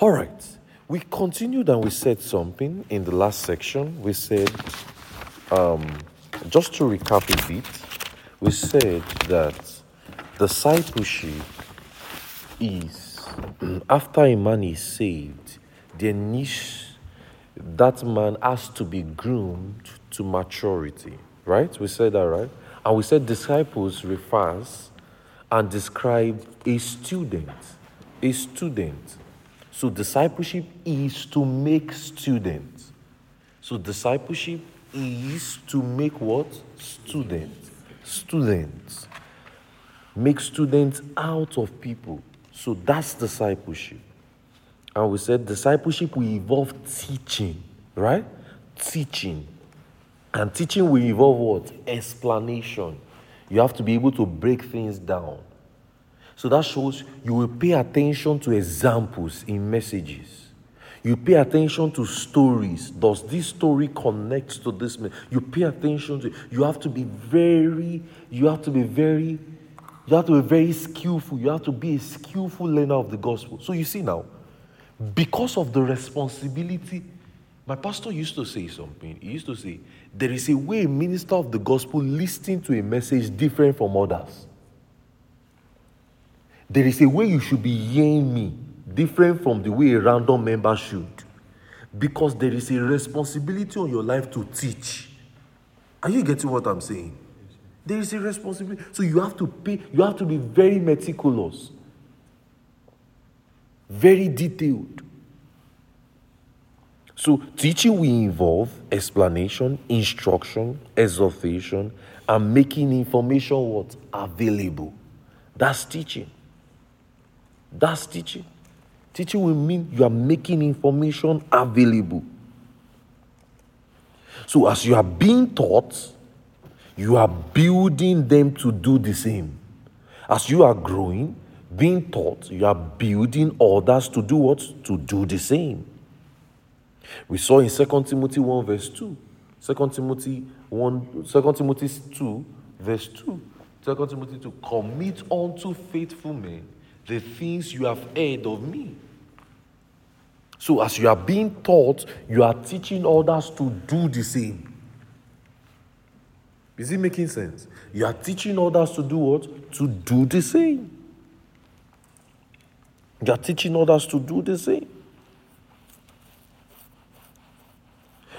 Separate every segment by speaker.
Speaker 1: All right. We continued and we said something in the last section. We said, um, just to recap a bit, we said that discipleship is after a man is saved, the niche that man has to be groomed to maturity. Right? We said that, right? And we said disciples refers and describe a student. A student. So discipleship is to make students. So discipleship is to make what? Students. Students. Make students out of people. So that's discipleship. And we said discipleship will involve teaching, right? Teaching. And teaching will involve what? Explanation. You have to be able to break things down. So that shows you will pay attention to examples in messages. You pay attention to stories. Does this story connect to this? You pay attention to. You have to be very. You have to be very. You have to be very skillful. You have to be a skillful learner of the gospel. So you see now, because of the responsibility, my pastor used to say something. He used to say, there is a way a minister of the gospel listening to a message different from others. There is a way you should be hearing me different from the way a random member should. Because there is a responsibility on your life to teach. Are you getting what I'm saying? There is a responsibility. So you have to pay, you have to be very meticulous, very detailed. So teaching will involve explanation, instruction, exhortation, and making information what available. That's teaching. That's teaching. Teaching will mean you are making information available. So as you are being taught, you are building them to do the same. As you are growing, being taught, you are building others to do what? To do the same. We saw in 2 Timothy 1 verse 2. 2 Timothy 1, 2 Timothy 2 verse 2. 2 Timothy 2, commit unto faithful men the things you have heard of me. So, as you are being taught, you are teaching others to do the same. Is it making sense? You are teaching others to do what? To do the same. You are teaching others to do the same.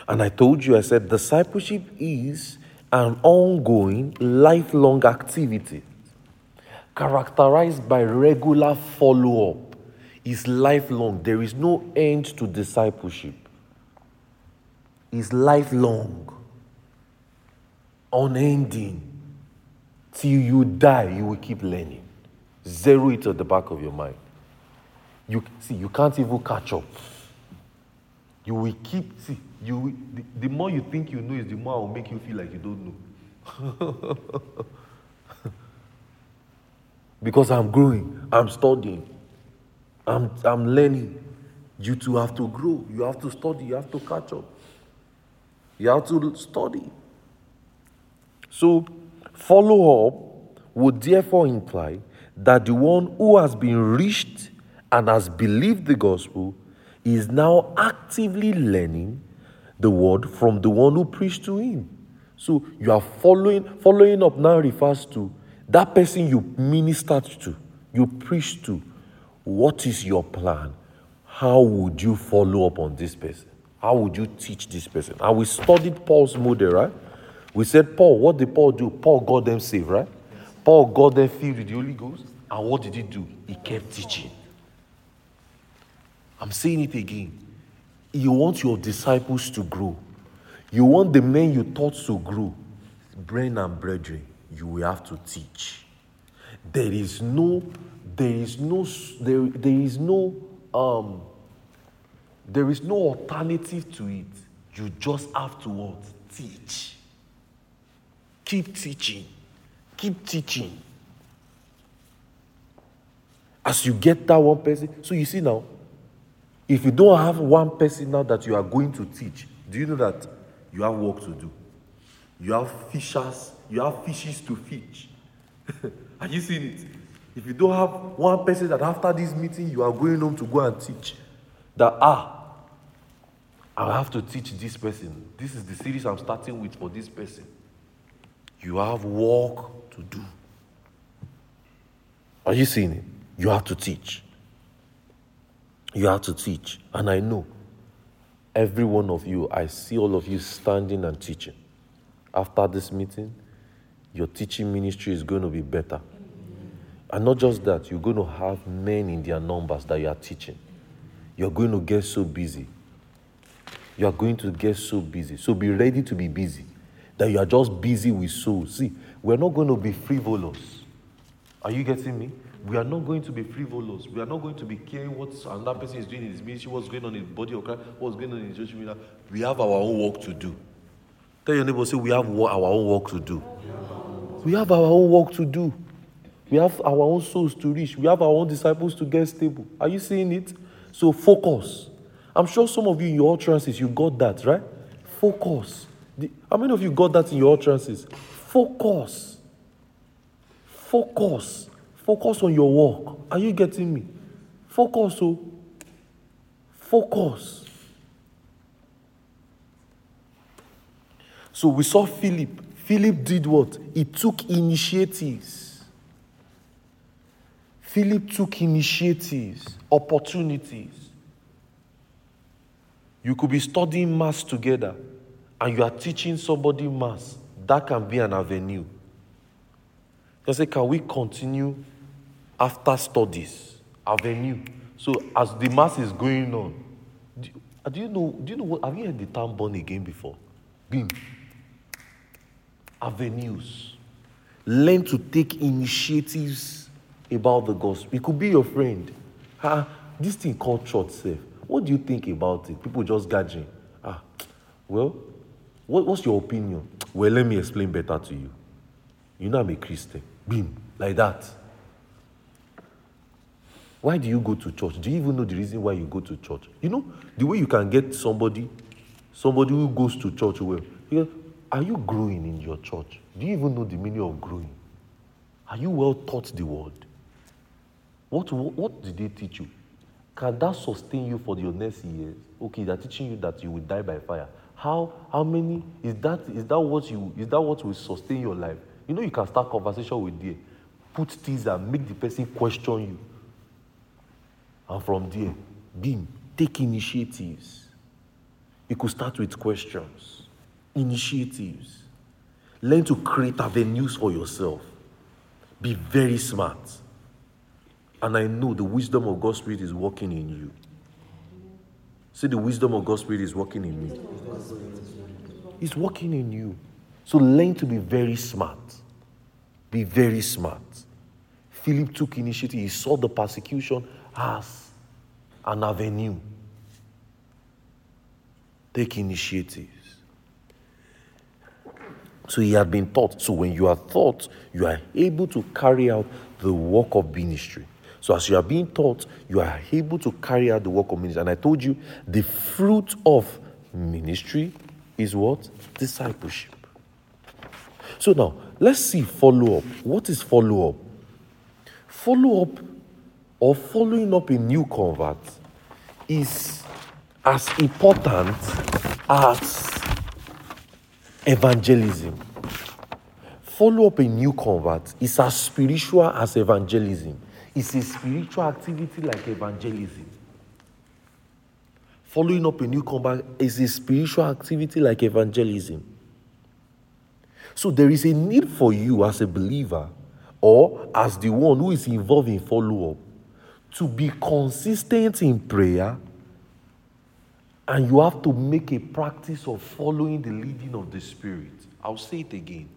Speaker 1: And I told you, I said, discipleship is an ongoing, lifelong activity characterized by regular follow up. Is lifelong. There is no end to discipleship. It's lifelong, unending. Till you die, you will keep learning. Zero it at the back of your mind. You see, you can't even catch up. You will keep see. You the, the more you think you know is the more I will make you feel like you don't know. because I'm growing, I'm studying, I'm, I'm learning. You too have to grow. You have to study. You have to catch up. You have to study. So, follow up would therefore imply that the one who has been reached and has believed the gospel is now actively learning the word from the one who preached to him. So you are following, following up now refers to that person you ministered to, you preached to. What is your plan? How would you follow up on this person? How would you teach this person? And we studied Paul's model, right? We said, Paul, what did Paul do? Paul got them saved, right? Paul got them filled with the Holy Ghost. And what did he do? He kept teaching. I'm saying it again. You want your disciples to grow. You want the men you taught to grow. Brain and brethren, you will have to teach. There is no, there is no, there, there is no, um, there is no alternative to it. You just have to what? Teach. Keep teaching. Keep teaching. As you get that one person, so you see now, if you don't have one person now that you are going to teach, do you know that you have work to do? You have fishers, you have fishes to fish. are you seeing it? If you don't have one person that after this meeting you are going home to go and teach, that, ah, I have to teach this person. This is the series I'm starting with for this person. You have work to do. Are you seeing it? You have to teach. You have to teach. And I know every one of you, I see all of you standing and teaching. After this meeting, your teaching ministry is going to be better. And not just that, you're going to have men in their numbers that you are teaching. You're going to get so busy. You are going to get so busy. So be ready to be busy. That you are just busy with souls. See, we're not going to be frivolous. Are you getting me? We are not going to be frivolous. We are not going to be caring what another person is doing in his ministry, what's going on in the body of Christ, what's going on in social media. We have our own work to do. Tell your neighbor, say, we have our own work to do. We have our own work to do. We have our own souls to reach. We have our own disciples to get stable. Are you seeing it? So focus. I'm sure some of you in your utterances, you got that, right? Focus. The, how many of you got that in your utterances? Focus. Focus. Focus on your work. Are you getting me? Focus, oh. Focus. So we saw Philip. Philip did what? He took initiatives. Philip took initiatives, opportunities. You could be studying maths together and you are teaching somebody maths. That can be an avenue. You say, can we continue after studies? Avenue. So as the mass is going on, do, do you know? Do you know what? Have you heard the term born again before? Beam. Avenues. Learn to take initiatives about the gospel. It could be your friend. Ah, this thing called church self. What do you think about it? People just gathering. Ah, well, what, what's your opinion? Well, let me explain better to you. You know I'm a Christian. Beam. Like that. Why do you go to church? Do you even know the reason why you go to church? You know, the way you can get somebody, somebody who goes to church well, are you growing in your church? Do you even know the meaning of growing? Are you well taught the word? What, what, what did they teach you? Can that sustain you for your next years? Okay, they're teaching you that you will die by fire. How how many is that is that what you is that what will sustain your life? You know you can start conversation with them, put things that make the person question you. And from there, beam, take initiatives. You could start with questions, initiatives. Learn to create avenues for yourself. Be very smart. And I know the wisdom of God's Spirit is working in you. See, the wisdom of God's Spirit is working in me. It's working in you. So learn to be very smart. Be very smart. Philip took initiative. He saw the persecution as an avenue. Take initiatives. So he had been taught. So when you are taught, you are able to carry out the work of ministry. So as you are being taught, you are able to carry out the work of ministry. And I told you the fruit of ministry is what? Discipleship. So now let's see follow up. What is follow up? Follow up or following up a new convert is as important as evangelism. Follow up a new convert is as spiritual as evangelism. It's a spiritual activity like evangelism. Following up a new convert is a spiritual activity like evangelism. So there is a need for you as a believer or as the one who is involved in follow up to be consistent in prayer and you have to make a practice of following the leading of the Spirit. I'll say it again.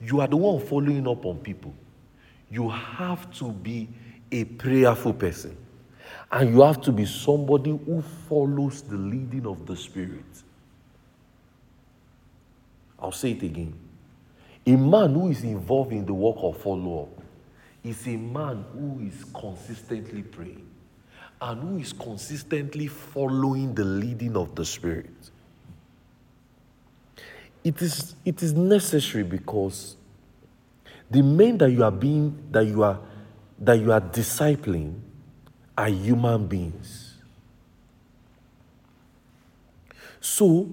Speaker 1: You are the one following up on people. You have to be a prayerful person. And you have to be somebody who follows the leading of the Spirit. I'll say it again. A man who is involved in the work of follow up is a man who is consistently praying and who is consistently following the leading of the Spirit. It is, it is necessary because the men that you are being, that you are, that you are discipling are human beings. So,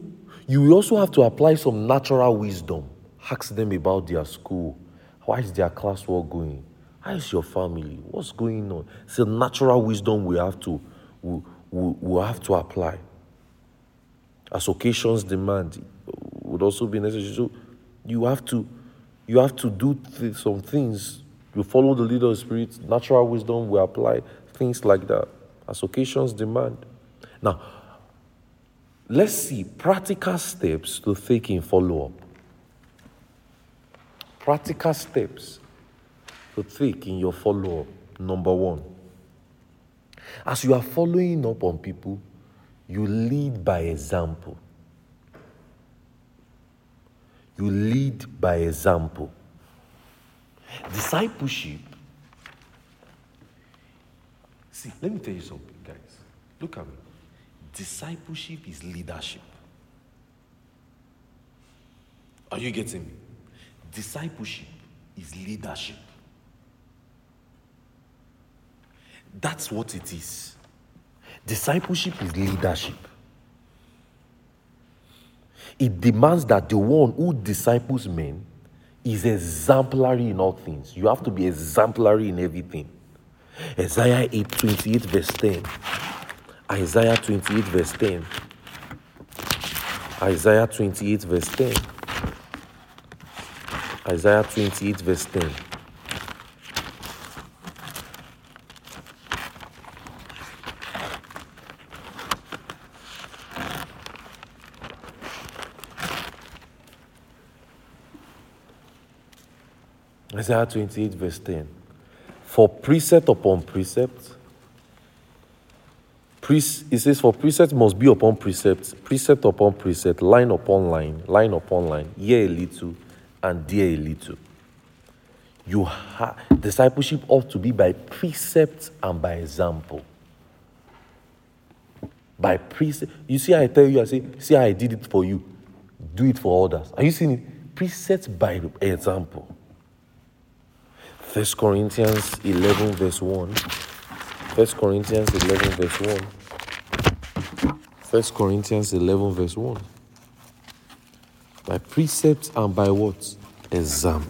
Speaker 1: you also have to apply some natural wisdom. Ask them about their school. How is their classwork going? How is your family? What's going on? It's a natural wisdom we have to we, we, we have to apply. As occasions demand, would also be necessary. So you have to you have to do th- some things. You follow the leader of spirit, natural wisdom we apply, things like that. As occasions demand. Now, let's see practical steps to in follow up. Practical steps to take in your follow up. Number one, as you are following up on people, you lead by example. You lead by example. Discipleship. See, let me tell you something, guys. Look at me. Discipleship is leadership. Are you getting me? Discipleship is leadership. That's what it is. Discipleship is leadership. It demands that the one who disciples men is exemplary in all things. You have to be exemplary in everything. Isaiah 8 28, verse 10. Isaiah 28, verse 10. Isaiah 28, verse 10. Isaiah 28, verse 10. Isaiah 28, verse 10. For precept upon precept, it says, For precept must be upon precept, precept upon precept, line upon line, line upon line, here a little and there a little. You ha- discipleship ought to be by precept and by example. By precept. You see, I tell you, I say, see, I did it for you. Do it for others. Are you seeing it? Precept by example. First Corinthians 11, verse 1. First Corinthians 11, verse 1. First Corinthians 11, verse 1. By precept and by what? Exam.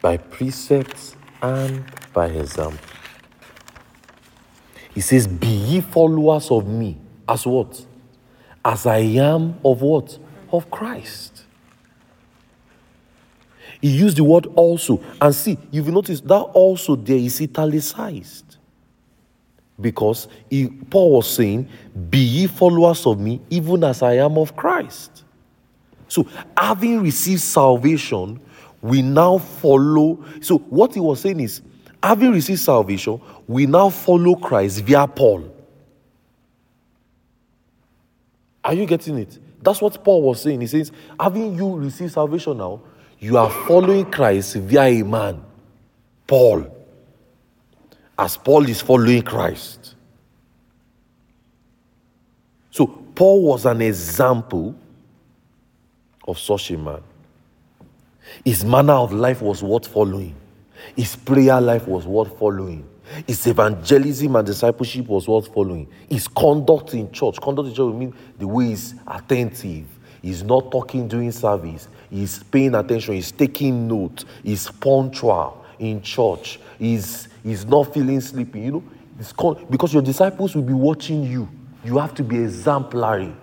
Speaker 1: By precepts and by example. He says, Be ye followers of me. As what? As I am of what? Of Christ. He used the word also. And see, you've noticed that also there is italicized. Because he, Paul was saying, Be ye followers of me, even as I am of Christ. So, having received salvation, we now follow. So, what he was saying is, having received salvation, we now follow Christ via Paul. Are you getting it? That's what Paul was saying. He says, having you received salvation now, you are following Christ via a man, Paul, as Paul is following Christ. So, Paul was an example of such a man. His manner of life was worth following. His prayer life was worth following. His evangelism and discipleship was worth following. His conduct in church, conduct in church will mean the way he's attentive. He's not talking during service. He's paying attention. He's taking note. He's punctual in church. He's, he's not feeling sleepy. You know, con- because your disciples will be watching you. You have to be exemplary.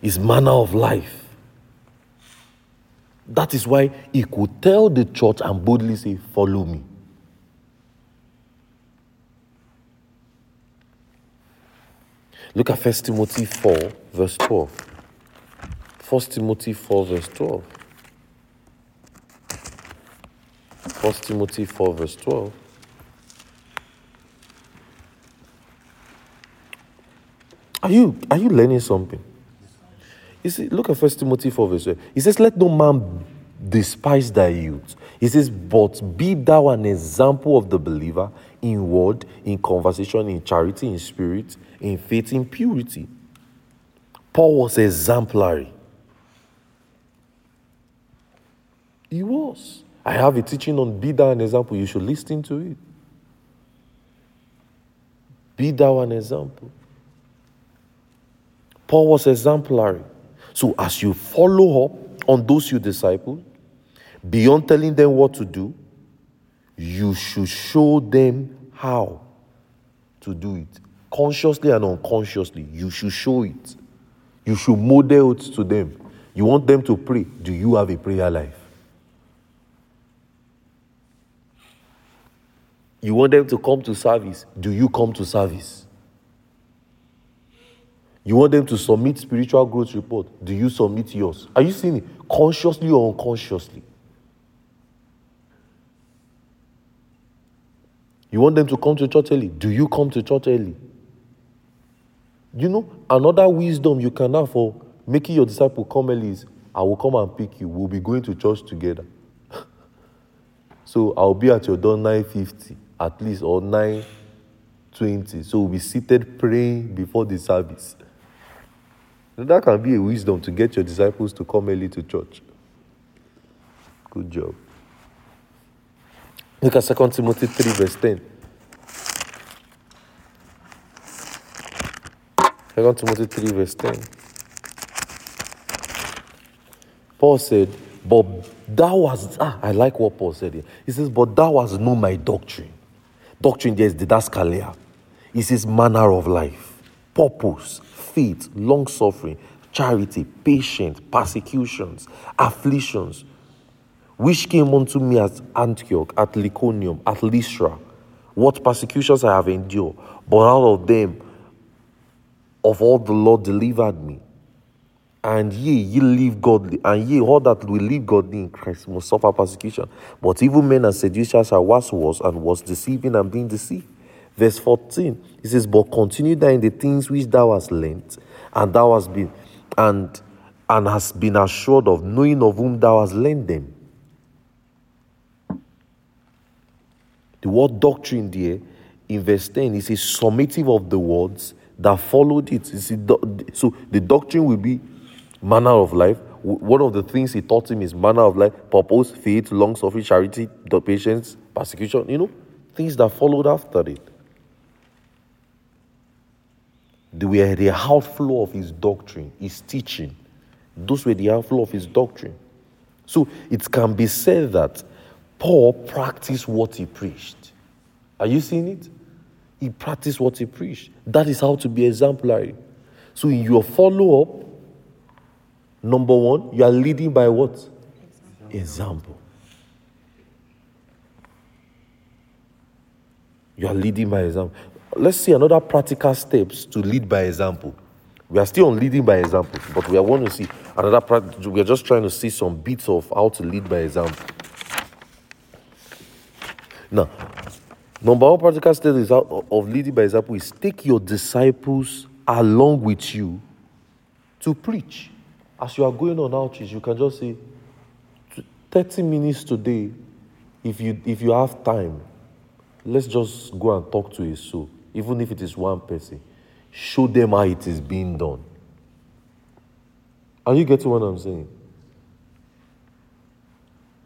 Speaker 1: His manner of life. That is why he could tell the church and boldly say, Follow me. Look at 1 Timothy 4, verse 12. 1 Timothy 4, verse 12. 1 Timothy 4, verse 12. Are you, are you learning something? You see, look at First Timothy 4, verse 12. He says, Let no man despise thy youth. He says, But be thou an example of the believer in word, in conversation, in charity, in spirit, in faith, in purity. Paul was exemplary. He was. I have a teaching on be thou an example. You should listen to it. Be thou an example. Paul was exemplary. So as you follow up on those you disciple, beyond telling them what to do, you should show them how to do it. Consciously and unconsciously, you should show it. You should model it to them. You want them to pray. Do you have a prayer life? You want them to come to service. Do you come to service? You want them to submit spiritual growth report. Do you submit yours? Are you seeing it consciously or unconsciously? You want them to come to church early. Do you come to church early? You know, another wisdom you can have for making your disciple come early is I will come and pick you. We'll be going to church together. so I'll be at your door 950 at least or 920. So we'll be seated praying before the service. That can be a wisdom to get your disciples to come early to church. Good job. Look at 2 Timothy 3, verse 10. 2 Timothy 3, verse 10. Paul said, But thou hast, ah, I like what Paul said here. He says, But thou hast known my doctrine. Doctrine there is didaskalia. He says, manner of life, purpose, faith, long suffering, charity, patience, persecutions, afflictions, which came unto me at Antioch, at Iconium, at Lystra. What persecutions I have endured, but out of them of all the Lord delivered me. And ye, ye live godly, and ye, all that will live godly in Christ must suffer persecution. But evil men and seducers are worse was and was deceiving and being deceived. Verse 14, it says, But continue thou in the things which thou hast learnt, and thou hast been and and hast been assured of, knowing of whom thou hast learned them. The word doctrine there in verse 10 is a summative of the words that followed it. So the doctrine will be manner of life. One of the things he taught him is manner of life, purpose, faith, long suffering, charity, patience, persecution, you know, things that followed after it. They were the outflow of his doctrine, his teaching. Those were the outflow of his doctrine. So it can be said that Paul practiced what he preached. Are you seeing it? He practiced what he preached. That is how to be exemplary. So in your follow up, number one, you are leading by what? Example. Example. You are leading by example. Let's see another practical steps to lead by example. We are still on leading by example, but we are want to see another. We are just trying to see some bits of how to lead by example. Now, Number one practical step is of leading by example is take your disciples along with you to preach. As you are going on outreach, you can just say, 30 minutes today, if you if you have time, let's just go and talk to a soul, even if it is one person. Show them how it is being done. Are you getting what I'm saying?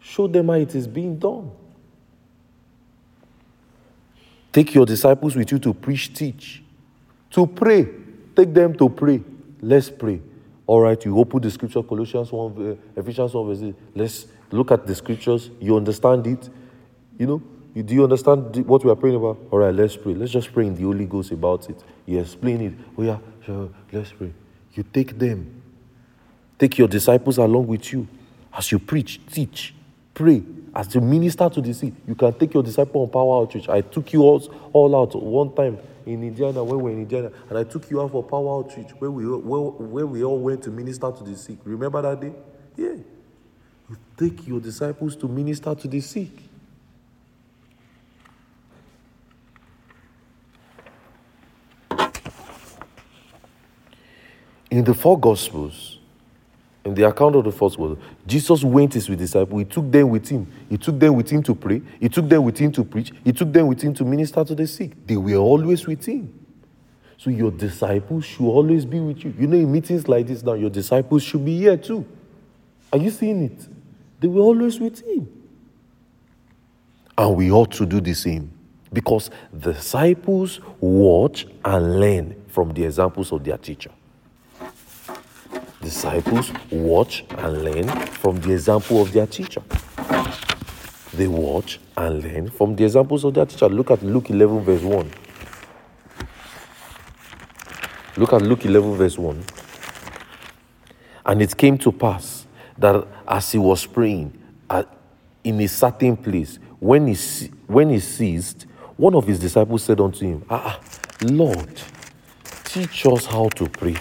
Speaker 1: Show them how it is being done. Take your disciples with you to preach, teach, to pray. Take them to pray. Let's pray. All right, you open the scripture, Colossians 1, uh, Ephesians 1, verse Let's look at the scriptures. You understand it? You know, you, do you understand what we are praying about? All right, let's pray. Let's just pray in the Holy Ghost about it. You explain it. Oh, yeah, sure, let's pray. You take them. Take your disciples along with you as you preach, teach, pray, as you minister to the sick, you can take your disciple on power outreach. I took you all, all out one time in Indiana when we were in Indiana, and I took you out for power outreach where we, where, where we all went to minister to the sick. Remember that day? Yeah. You take your disciples to minister to the sick. In the four Gospels, in the account of the first world, Jesus went his with disciples. He took them with him. He took them with him to pray. He took them with him to preach. He took them with him to minister to the sick. They were always with him. So your disciples should always be with you. You know, in meetings like this now, your disciples should be here too. Are you seeing it? They were always with him. And we ought to do the same because disciples watch and learn from the examples of their teacher. Disciples watch and learn from the example of their teacher. They watch and learn from the examples of their teacher. Look at Luke 11, verse 1. Look at Luke 11, verse 1. And it came to pass that as he was praying at, in a certain place, when he, when he ceased, one of his disciples said unto him, Ah, Lord, teach us how to pray.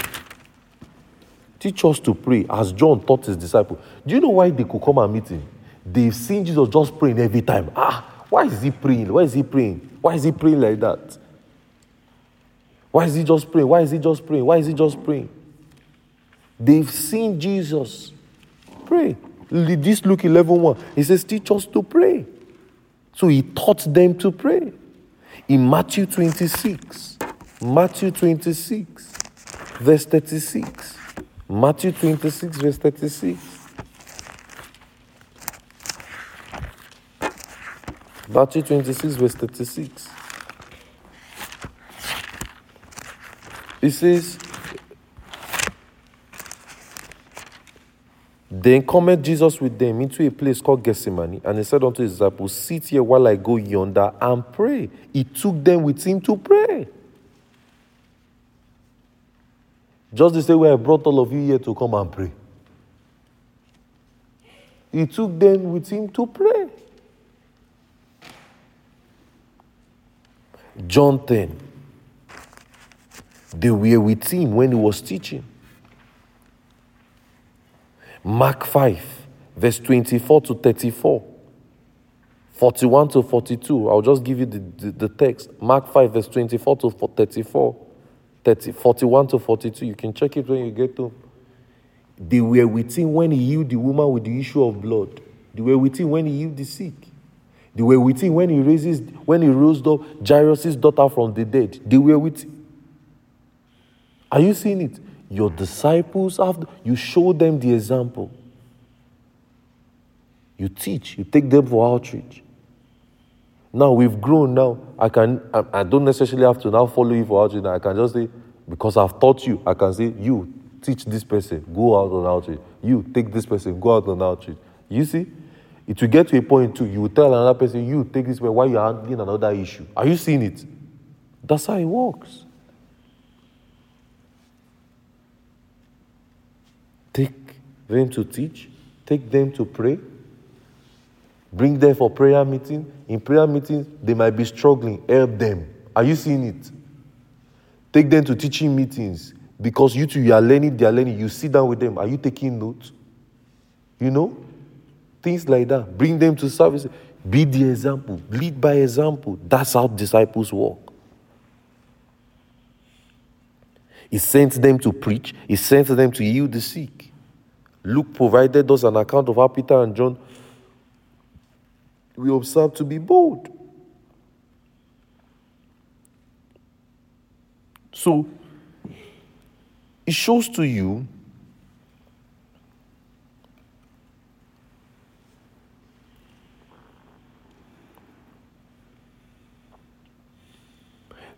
Speaker 1: Teach us to pray as John taught his disciples. Do you know why they could come and meet him? They've seen Jesus just praying every time. Ah, why is he praying? Why is he praying? Why is he praying like that? Why is he just praying? Why is he just praying? Why is he just praying? They've seen Jesus pray. This Luke 11 1. He says, Teach us to pray. So he taught them to pray. In Matthew 26, Matthew 26, verse 36. Matthew 26, verse 36. Matthew 26, verse 36. It says, Then cometh Jesus with them into a place called Gethsemane, and he said unto his disciples, Sit here while I go yonder and pray. He took them with him to pray. Just the same way I brought all of you here to come and pray. He took them with him to pray. John 10. They were with him when he was teaching. Mark 5, verse 24 to 34. 41 to 42. I'll just give you the, the, the, text. Mark 5, verse 24 to 34. 30, 41 to 42. You can check it when you get to. They were with him when he healed the woman with the issue of blood. They were with him when he healed the sick. They were with him when he raises, when he rose up Jairus' daughter from the dead. They were with him. Are you seeing it? Your disciples have you show them the example. You teach, you take them for outreach. Now we've grown now. I can I, I don't necessarily have to now follow you for outreach. Now I can just say, because I've taught you, I can say, you teach this person, go out on outreach. You take this person, go out on outreach. You see? It will get to a point too. You tell another person, you take this person while you're handling another issue. Are you seeing it? That's how it works. Take them to teach, take them to pray, bring them for prayer meeting. In prayer meetings, they might be struggling. Help them. Are you seeing it? Take them to teaching meetings because you two you are learning, they are learning. You sit down with them. Are you taking notes? You know? Things like that. Bring them to service. Be the example. Lead by example. That's how disciples walk. He sent them to preach, He sent them to heal the sick. Luke provided us an account of how Peter and John we observe to be bold. So, it shows to you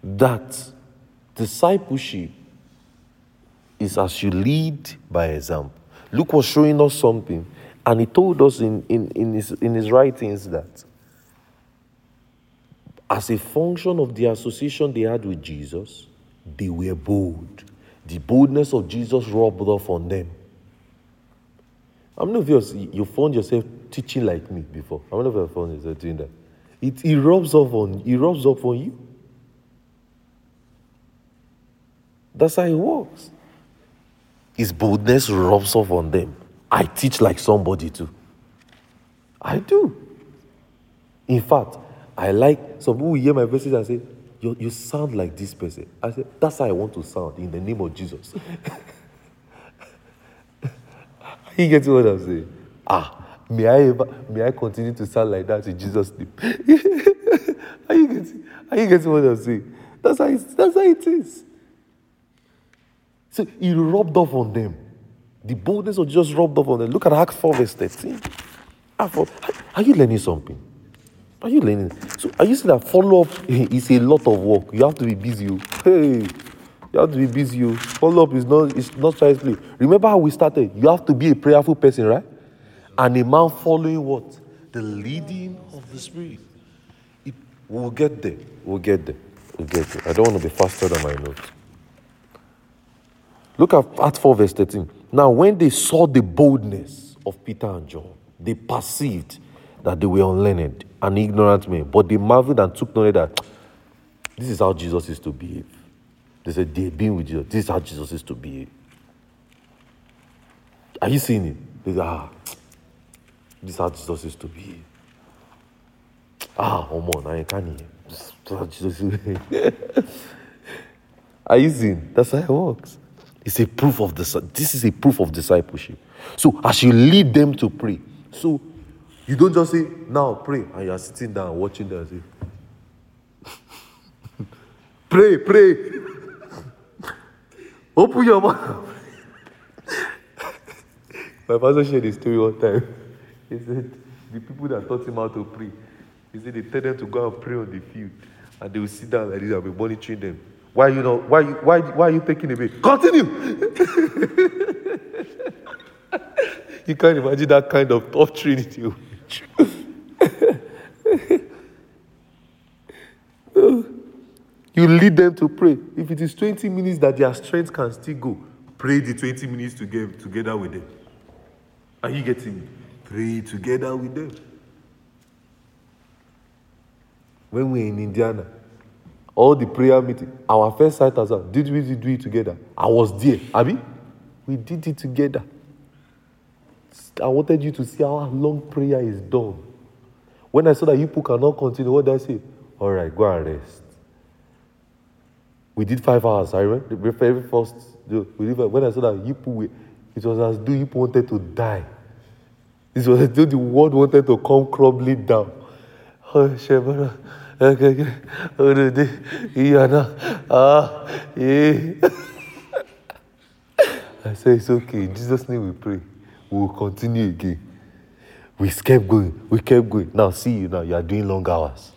Speaker 1: that discipleship is as you lead by example. Luke was showing us something, and he told us in, in, in, his, in his writings that as a function of the association they had with Jesus, they were bold. The boldness of Jesus rubbed off on them. How many of you, you found yourself teaching like me before? How many of you found yourself doing that? It, it rubs off on it rubs off on you. That's how it works. His boldness rubs off on them. I teach like somebody too. I do. In fact, I like some people hear my message and say, you, you sound like this person. I said, That's how I want to sound in the name of Jesus. you get what I'm saying? Ah, may I ever, may I continue to sound like that in Jesus' name? are you getting, are you getting what I'm saying? That's how, it, that's how it is. So he rubbed off on them. The boldness was just rubbed off on them. Look at Acts 4, verse 13. Are you learning something? Are you learning? So are you saying that follow up is a lot of work? You have to be busy. Oh. Hey, you have to be busy. Oh. Follow up is not it's not child's play. Remember how we started? You have to be a prayerful person, right? And a man following what? The leading of the Spirit. It, we'll get there. We'll get there. We'll get there. I don't want to be faster than my notes. Look at Acts 4, verse 13. Now, when they saw the boldness of Peter and John, they perceived that they were unlearned and ignorant men, but they marveled and took knowledge that this is how Jesus is to behave. They said they've been with Jesus. This is how Jesus is to behave. Are you seeing it? They said, ah, this is how Jesus is to behave. Ah, come on, I can't hear. This is how Jesus is. Are you seeing? That's how it works. It's a proof of this. This is a proof of discipleship. So as you lead them to pray, so you don't just say, now pray, and you are sitting down watching them say, pray, pray. Open your mouth. My pastor shared a story one time. He said, the people that taught him how to pray, he said they tell them to go and pray on the field. And they will sit down like this and be monitoring them. Why you know why you why why are you taking a bit? Continue. you can't imagine that kind of torturing you. you lead them to pray. If it is 20 minutes that their strength can still go, pray the 20 minutes together, together with them. Are you getting? Pray together with them. When we're in Indiana, all the prayer meeting, our first sight as well, did we do it together? I was there. Abby, we did it together. I wanted you to see how long prayer is done. When I saw that you cannot continue, what did I say? All right, go and rest. We did five hours. I remember the very first. We did, when I saw that you it was as though you wanted to die. It was as though the world wanted to come crumbling down. Oh, Shebara. Okay, okay. Ah, yeah. I said, it's okay. In Jesus' name we pray. We will continue again. We kept going. We kept going. Now, see you now. You are doing long hours.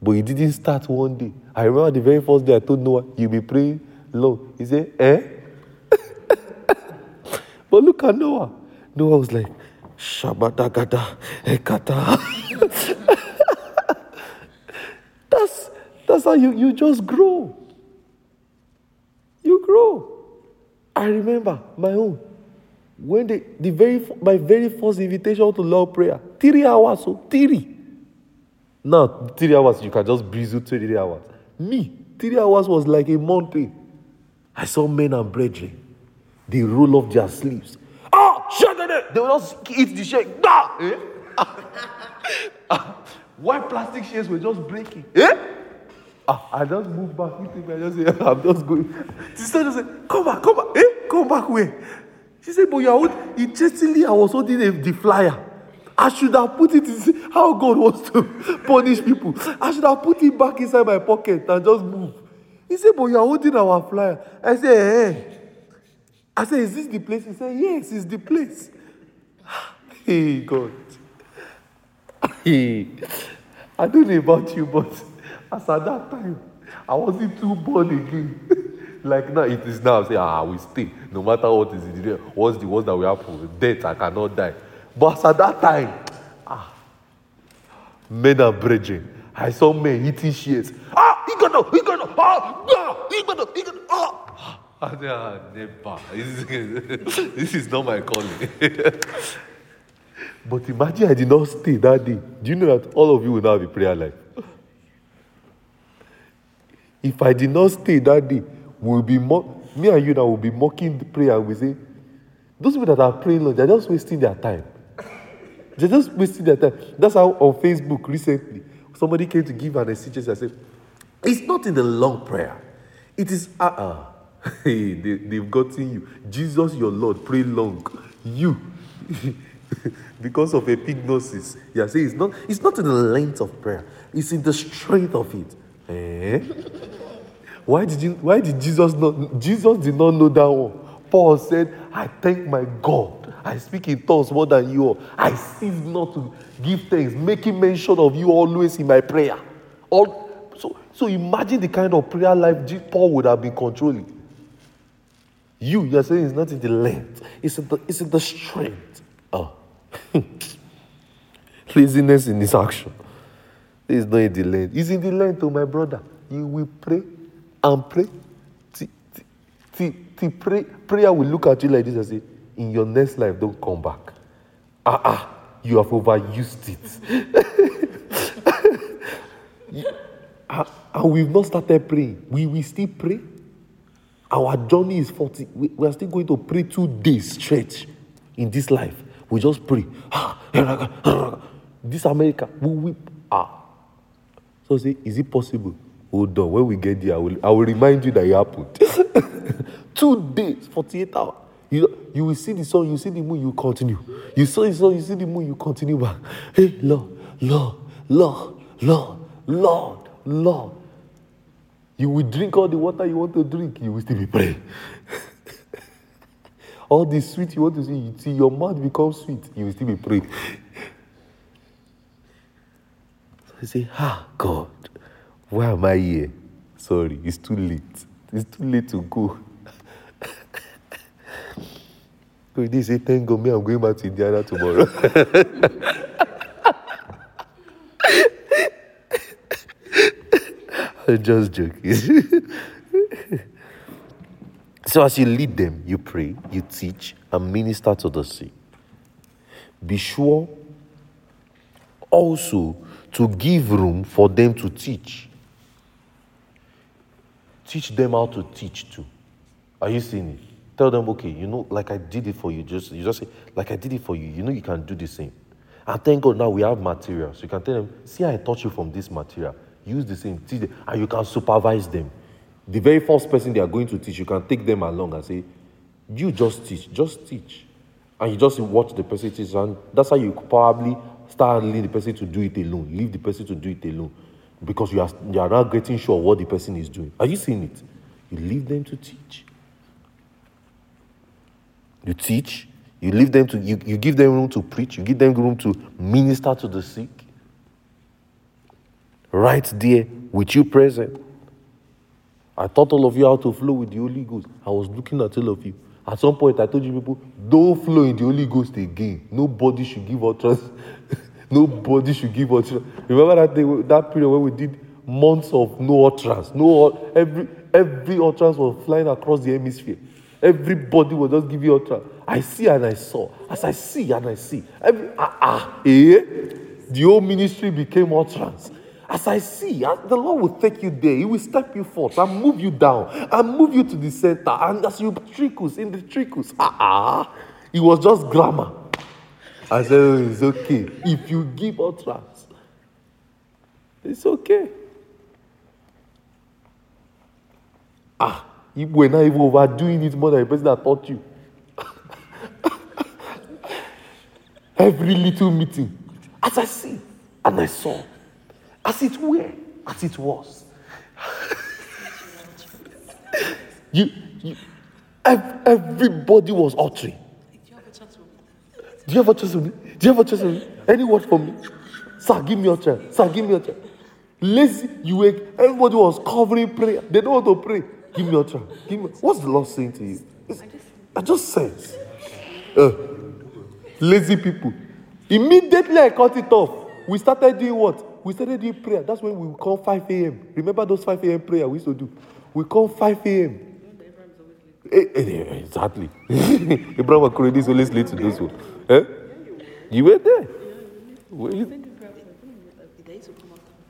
Speaker 1: But it didn't start one day. I remember the very first day I told Noah, you'll be praying long. He said, eh? but look at Noah. Noah was like, Shabbatagada Ekata. That's, that's how you, you just grow. You grow. I remember my own. When the, the very my very first invitation to Lord prayer, three hours, so oh, three. Now, three hours, you can just breeze through three hours. Me, three hours was like a mountain. I saw men and brethren. They roll off their sleeves. Ah, shut it! They will just eat the shake. Ah! Eh? Why plastic chairs were just breaking? Eh? Ah, I just moved back. You think I just say, I'm just going. Sister just said, Come back, come back. Eh? Come back where? She said, But you're holding, interestingly, I was holding the flyer. I should have put it in how God wants to punish people. I should have put it back inside my pocket and just move. He said, But you're holding our flyer. I said, Hey. Eh. I said, Is this the place? He said, Yes, it's the place. Hey, God. I don't know about you, but as at that time, I wasn't too born again. like now it is now say ah we stay no matter what is it what's the worst that will happen death i cannot die but at that time ah men are brethren i saw men eating shears ah he got up he got up ah ah he got up he got up ah I said, ah, never. This is, this is not my calling. but imagine I did not stay that day. Do you know that all of you will now have a prayer life? If I did not stay that day, we'll be mo- me and you now will be mocking the prayer and we say, those people that are praying, Lord, they're just wasting their time. They're just wasting their time. That's how on Facebook recently, somebody came to give an exegesis. I said, it's not in the long prayer. It is, uh uh they, they've gotten you. Jesus, your Lord, pray long. You, because of epignosis, you are saying it's not, it's not in the length of prayer, it's in the strength of it. Eh? Why did you why did Jesus not Jesus did not know that one? Paul said, I thank my God. I speak in tongues more than you all. I cease not to give thanks, making mention of you always in my prayer. All, so, so imagine the kind of prayer life Paul would have been controlling. You, you're saying it's not in the length, it's in the, it's in the strength. Oh. Laziness in this action. It's not in the length. It's in the length, to my brother. You will pray and pray. Till, pray, prayer will look at you like this and say, In your next life, don't come back. Ah, ah, you have overused it. and we've not started praying. We will still pray. Our journey is 40. We, we are still going to pray two days straight in this life. We just pray. this America, we weep. Ah. So say, is it possible? Hold on. When we get there, I will, I will remind you that it happened. Two days, 48 hours. You, you will see the sun, you see the moon, you continue. You saw the sun, you see the moon, you continue back. Hey, Lord, Lord, Lord, Lord, Lord, Lord. You will drink all the water you want to drink, you will still be praying. All the sweet you want to see, you see your mouth becomes sweet, you will still be praying. so you say, Ah, God. Why am I here? Sorry, it's too late. It's too late to go. so they say, thank God, me, I'm going back to Indiana tomorrow. I'm just joking. so as you lead them, you pray, you teach, and minister to the sick. Be sure also to give room for them to teach. Teach them how to teach too. Are you seeing it? Tell them, okay, you know, like I did it for you. Just you just say, like I did it for you. You know, you can do the same. And thank God now we have materials. So you can tell them, see, I taught you from this material. Use the same, teach them, and you can supervise them. The very first person they are going to teach, you can take them along and say, you just teach, just teach. And you just watch the person teach, and that's how you probably start leading the person to do it alone. Leave the person to do it alone because you are, you are not getting sure what the person is doing. Are you seeing it? You leave them to teach. You teach, you leave them to, you, you give them room to preach, you give them room to minister to the sick. Right there with you present. I taught all of you how to flow with the Holy Ghost. I was looking at all of you. At some point, I told you people, don't flow in the Holy Ghost again. Nobody should give utterance Nobody should give utterance. Remember that day, that period where we did months of no utterance. No, every every utterance was flying across the hemisphere. Everybody was just giving utterance. I see and I saw. As I see and I see. Every ah ah eh. The whole ministry became utterance. As I see, as the Lord will take you there. He will step you forth and move you down and move you to the center. And as you trickles in the trickles, ah ah, it was just grammar. I said, oh, it's okay. If you give utterance, it's okay. Ah, we're not even overdoing it more than the person that taught you. Every little meeting, as I see and I saw, as it were, as it was. you, you, everybody was uttering. Do you have a chance with me? Do you have a chance with me? Any word for me? Sir, give me your chair. Sir, give me your chair. Lazy, you wake. Everybody was covering prayer. They don't want to pray. Give me your chair. Give me. What's the Lord saying to you? I just sense. Uh, lazy people. Immediately I cut it off. We started doing what? We started doing prayer. That's when we call 5 a.m. Remember those 5 a.m. prayer we used to do? We call 5 a.m. Eh, eh, exactly. Abraham Akuredi is always late to those ones. Eh? You were there. Were you?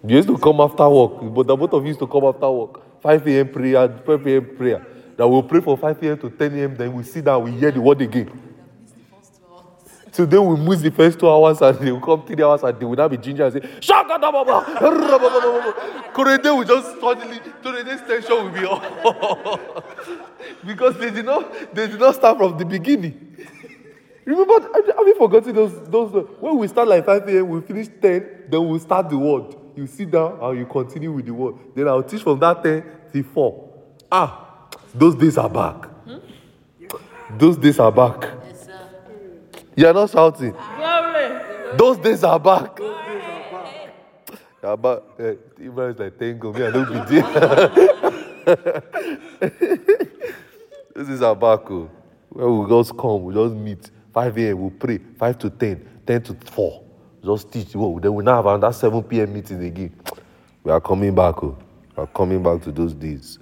Speaker 1: You used to come after work, but the both of you used to come after work. 5 a.m. prayer, 12 a.m. prayer. That we'll pray for 5 a.m. to 10 a.m. Then we sit down, we hear the word again. Today we miss the first two hours and they will come three hours and they will not be ginger and say, Shakadababa! Korede will just suddenly, today's tension will be off. because they did not they did not start from the beginning. Remember, have you forgotten those, those, when we start like 5 a.m., we finish 10, then we start the word. You sit down and you continue with the word. Then I'll teach from that 10 till 4. Ah, those days are back. Those days are back. You are not shouting. Glory. Those days are back. Those days are back. Yeah, but uh, Ibrahim is like, thank God, me, I don't be there. this is our back. Oh. Where we just come, we just meet. 5 a.m. we pray. 5 to 10, 10 to 4. Just teach. Whoa, then we now have another 7 p.m. meeting again. We are coming back. Oh. We are coming back to those days.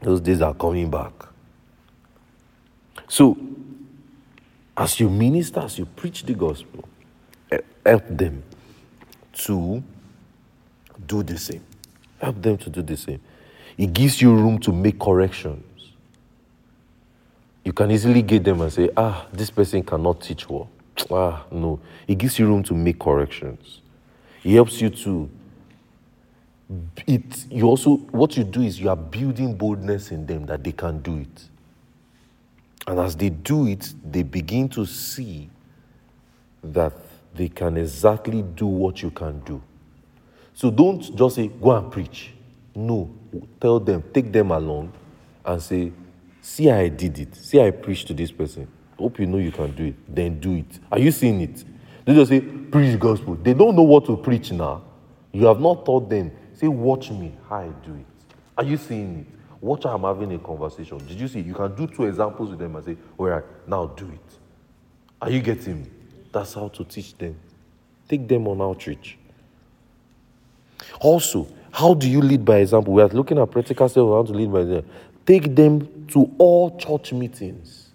Speaker 1: Those days are coming back. So, as you minister, as you preach the gospel, help them to do the same. Help them to do the same. It gives you room to make corrections you can easily get them and say, ah, this person cannot teach well. Ah, no. It gives you room to make corrections. It helps you to. It you also what you do is you are building boldness in them that they can do it. And as they do it, they begin to see that they can exactly do what you can do. So don't just say, go and preach. No. Tell them, take them along and say, See, I did it. See, I preached to this person. Hope you know you can do it. Then do it. Are you seeing it? They just say, preach gospel. They don't know what to preach now. You have not taught them. Say, watch me how I do it. Are you seeing it? Watch I'm having a conversation. Did you see? You can do two examples with them and say, all right, now do it. Are you getting me? That's how to teach them. Take them on outreach. Also, how do you lead by example? We are looking at practical steps how to lead by example. Take them to all church meetings.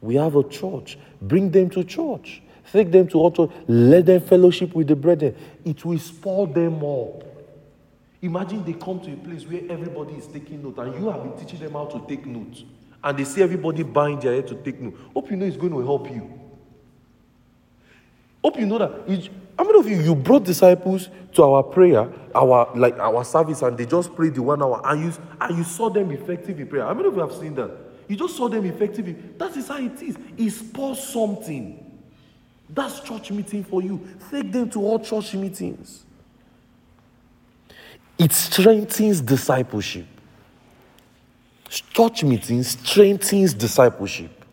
Speaker 1: We have a church. Bring them to church. Take them to all church. Let them fellowship with the brethren. It will spoil them all. Imagine they come to a place where everybody is taking note and you have been teaching them how to take note. And they see everybody buying their head to take note. Hope you know it's going to help you. Hope you know that. How many of you you brought disciples to our prayer, our like our service, and they just prayed the one hour, and you and you saw them effective in prayer? How many of you have seen that? You just saw them effective. In, that is how it is. It spurs something. That's church meeting for you. Take them to all church meetings. It strengthens discipleship. Church meetings strengthens discipleship.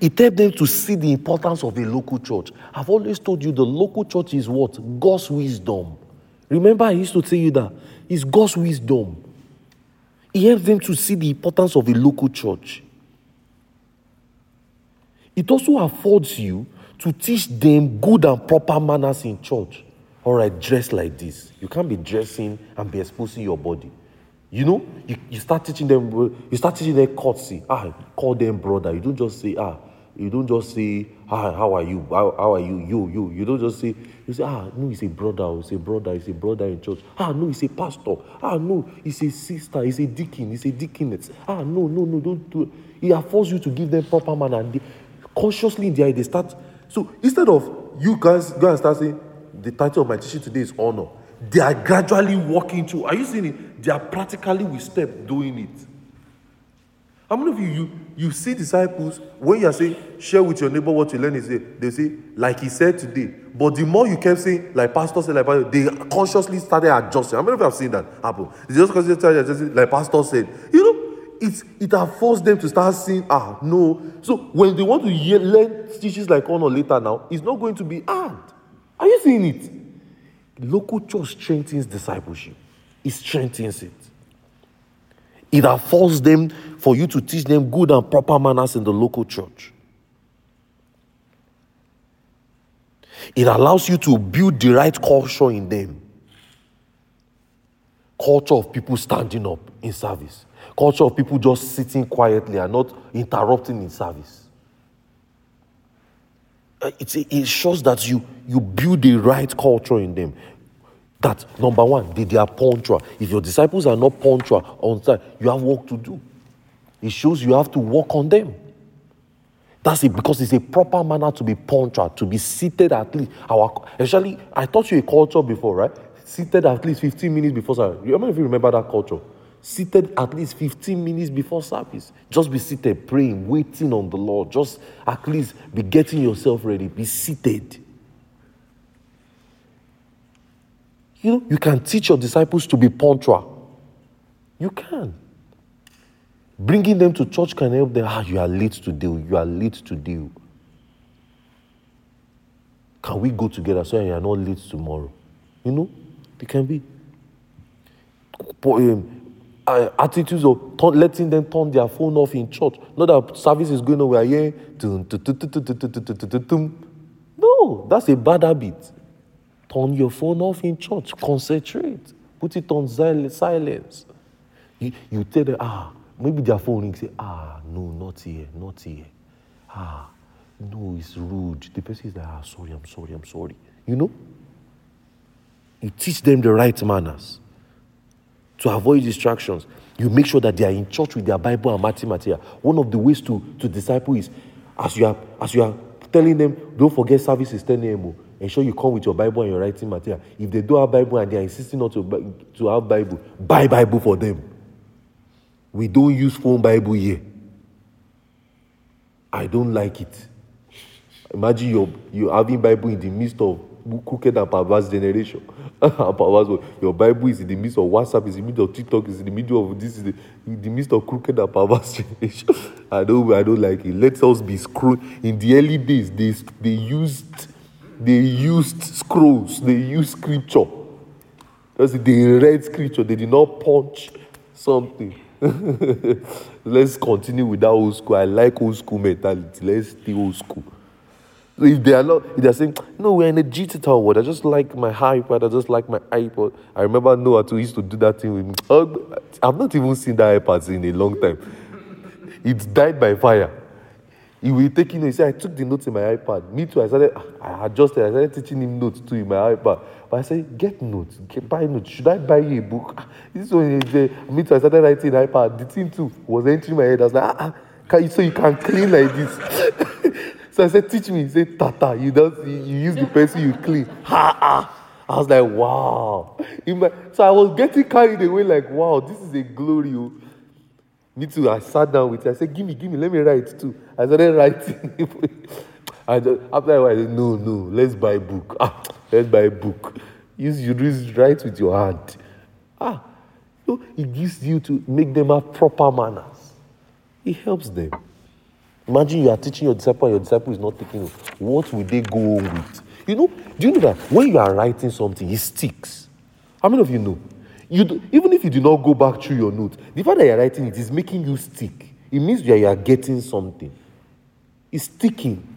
Speaker 1: It helps them to see the importance of a local church. I've always told you the local church is what? God's wisdom. Remember, I used to tell you that it's God's wisdom. It helps them to see the importance of a local church. It also affords you to teach them good and proper manners in church. All right, dress like this. You can't be dressing and be exposing your body. You know, you, you start teaching them, you start teaching them courtesy. Ah, call them brother. You don't just say, ah, you don't just say, ah, how are you? How, how are you? You, you. You don't just say, you say, ah, no, he's a brother. He's a brother. He's a brother in church. Ah, no, he's a pastor. Ah, no, he's a sister. He's a deacon. He's a deaconess. Ah, no, no, no, don't do it. He forced you to give them proper manner. And they, consciously in their they start. So instead of you guys go and start saying, the title of my teaching today is honor. They are gradually walking through. Are you seeing it? They are practically with step doing it. How many of you, you you see disciples when you are saying share with your neighbor what you learn is they say like he said today. But the more you kept saying like pastor said like pastor, they consciously started adjusting. How many of you have seen that happen? They just consciously started adjusting like pastor said. You know it it has forced them to start saying ah no. So when they want to hear, learn teachings like honor later now it's not going to be hard are you seeing it Local church strengthens discipleship, it strengthens it. It affords them for you to teach them good and proper manners in the local church. It allows you to build the right culture in them. Culture of people standing up in service. Culture of people just sitting quietly and not interrupting in service. Uh, it's, it shows that you, you build the right culture in them. That number one, they, they are punctual. If your disciples are not punctual on time, you have work to do. It shows you have to work on them. That's it because it's a proper manner to be punctual, to be seated at least. Our actually, I taught you a culture before, right? Seated at least 15 minutes before. How many of you remember that culture? Seated at least 15 minutes before service. Just be seated, praying, waiting on the Lord. Just at least be getting yourself ready. Be seated. You know, you can teach your disciples to be punctual. You can. Bringing them to church can help them. Ah, you are late today. You are late today. Can we go together so you are not late tomorrow? You know, it can be. Um, uh, attitudes of letting them turn their phone off in church. Not that service is going on, here. No, that's a bad habit. Turn your phone off in church. Concentrate. Put it on silence. You, you tell them, ah, maybe their phone rings. Say, ah, no, not here, not here. Ah, no, it's rude. The person is like, ah, sorry, I'm sorry, I'm sorry. You know? You teach them the right manners to avoid distractions. You make sure that they are in church with their Bible and Matthew material. One of the ways to, to disciple is as you are as you are telling them, don't forget service is 10 a.m. Ensure you come with your Bible and your writing material. If they don't have Bible and they are insisting not to, to have Bible, buy Bible for them. We don't use phone Bible here. I don't like it. Imagine you're, you're having Bible in the midst of crooked and perverse generation. perverse Your Bible is in the midst of WhatsApp, is in the middle of TikTok, is in the middle of this, is the, in the midst of crooked and perverse generation. I don't, I don't like it. Let us be scroll. In the early days, they, they used, they used scrolls, they used scripture. That's they read scripture. They did not punch something. Let's continue with that old school. I like old school mentality. Let's stay old school. If they are not, if they're saying, no, we're in a digital world. I just like my iPad. I just like my iPod. I remember Noah too used to do that thing with me. I've not even seen that iPad in a long time. It's died by fire. He will take you know, he said, I took the notes in my iPad. Me too. I started, I adjusted. I started teaching him notes too in my iPad. But I said, get notes, get, buy notes. Should I buy you a book? This one, is me too. I started writing iPad. The thing too was entering my head. I was like, ah, ah can you, so you can clean like this. So I said, teach me. He said, Tata, you don't you, you use the pencil, you clean. Ha ha. I was like, wow. My, so I was getting carried away, like, wow, this is a glory. Oh. Me too. I sat down with it. I said, give me, give me, let me write too. I started writing. I just, after I said, no, no, let's buy a book. Ah, let's buy a book. Use you write with your hand. Ah, so it gives you to make them have proper manners. It helps them. Imagine you are teaching your disciple and your disciple is not taking it. What will they go with? You know, do you know that when you are writing something, it sticks? How many of you know? You do, even if you do not go back through your notes, the fact that you're writing it is making you stick. It means that you are getting something. It's sticking.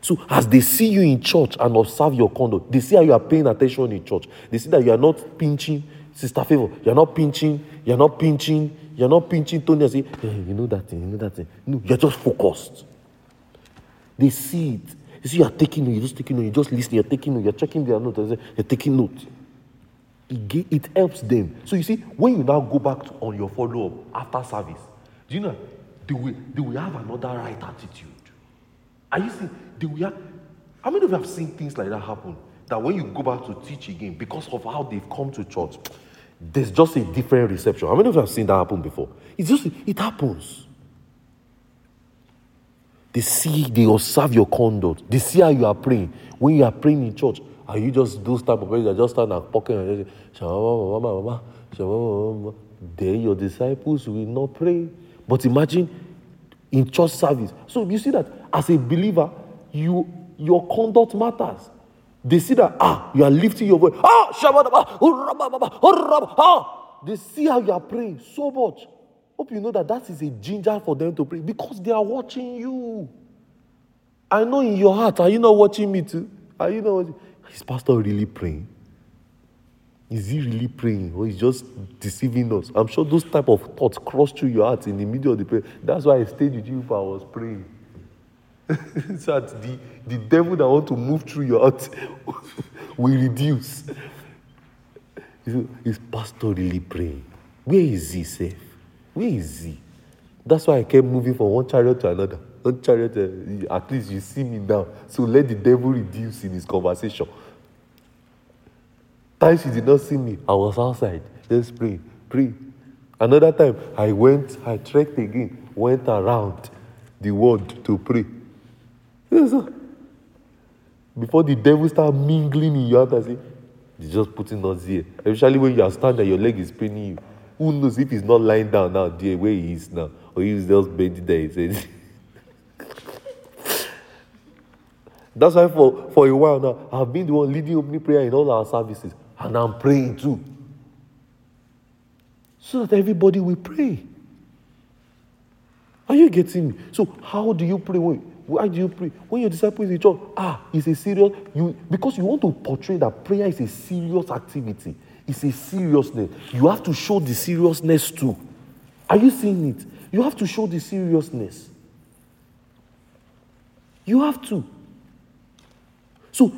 Speaker 1: So as they see you in church and observe your conduct, they see how you are paying attention in church. They see that you are not pinching, sister favor. You are not pinching. You are not pinching you're not pinching say, hey, you know that thing, you know that thing. No, you're just focused. They see it. You see, you're taking note, you're just taking note, you're just listening, you're taking note, you're checking their notes, you're taking note. It, helps them. So you see, when you now go back to, on your follow up after service, do you know, they will, they will have another right attitude. Are you seeing? They will have, how many of you have seen things like that happen? That when you go back to teach again, because of how they've come to church, there's just a different reception. How many of you have seen that happen before? It's just, it happens. They see, they observe your conduct. They see how you are praying. When you are praying in church, are you just those type of people that just stand and pocket and then your disciples will not pray. But imagine in church service. So you see that as a believer, you your conduct matters. They see that, ah, you are lifting your voice. Ah. They see how you are praying so much. Hope you know that that is a ginger for them to pray because they are watching you. I know in your heart, are you not watching me too? Are you not watching? Is Pastor really praying? Is he really praying or is just deceiving us? I'm sure those type of thoughts cross through your heart in the middle of the prayer. That's why I stayed with you if I was praying. so that the, the devil that want to move through your heart will reduce. Is pastor really praying? Where is he safe? Where is he? That's why I kept moving from one chariot to another. One chariot, uh, at least you see me now. So let the devil reduce in his conversation. Times she did not see me, I was outside, just pray, pray. Another time, I went, I trekked again, went around the world to pray. Sir. Before the devil start mingling in your heart, I say, he's just putting us here. Especially when you are standing, your leg is paining you. Who knows if he's not lying down now, there where he is now, or he's just bending there. He says, That's why for, for a while now, I've been the one leading opening prayer in all our services, and I'm praying too. So that everybody will pray. Are you getting me? So, how do you pray? Why do you pray? When your disciple is in church, ah, it's a serious, you because you want to portray that prayer is a serious activity. It's a seriousness. You have to show the seriousness too. Are you seeing it? You have to show the seriousness. You have to. So,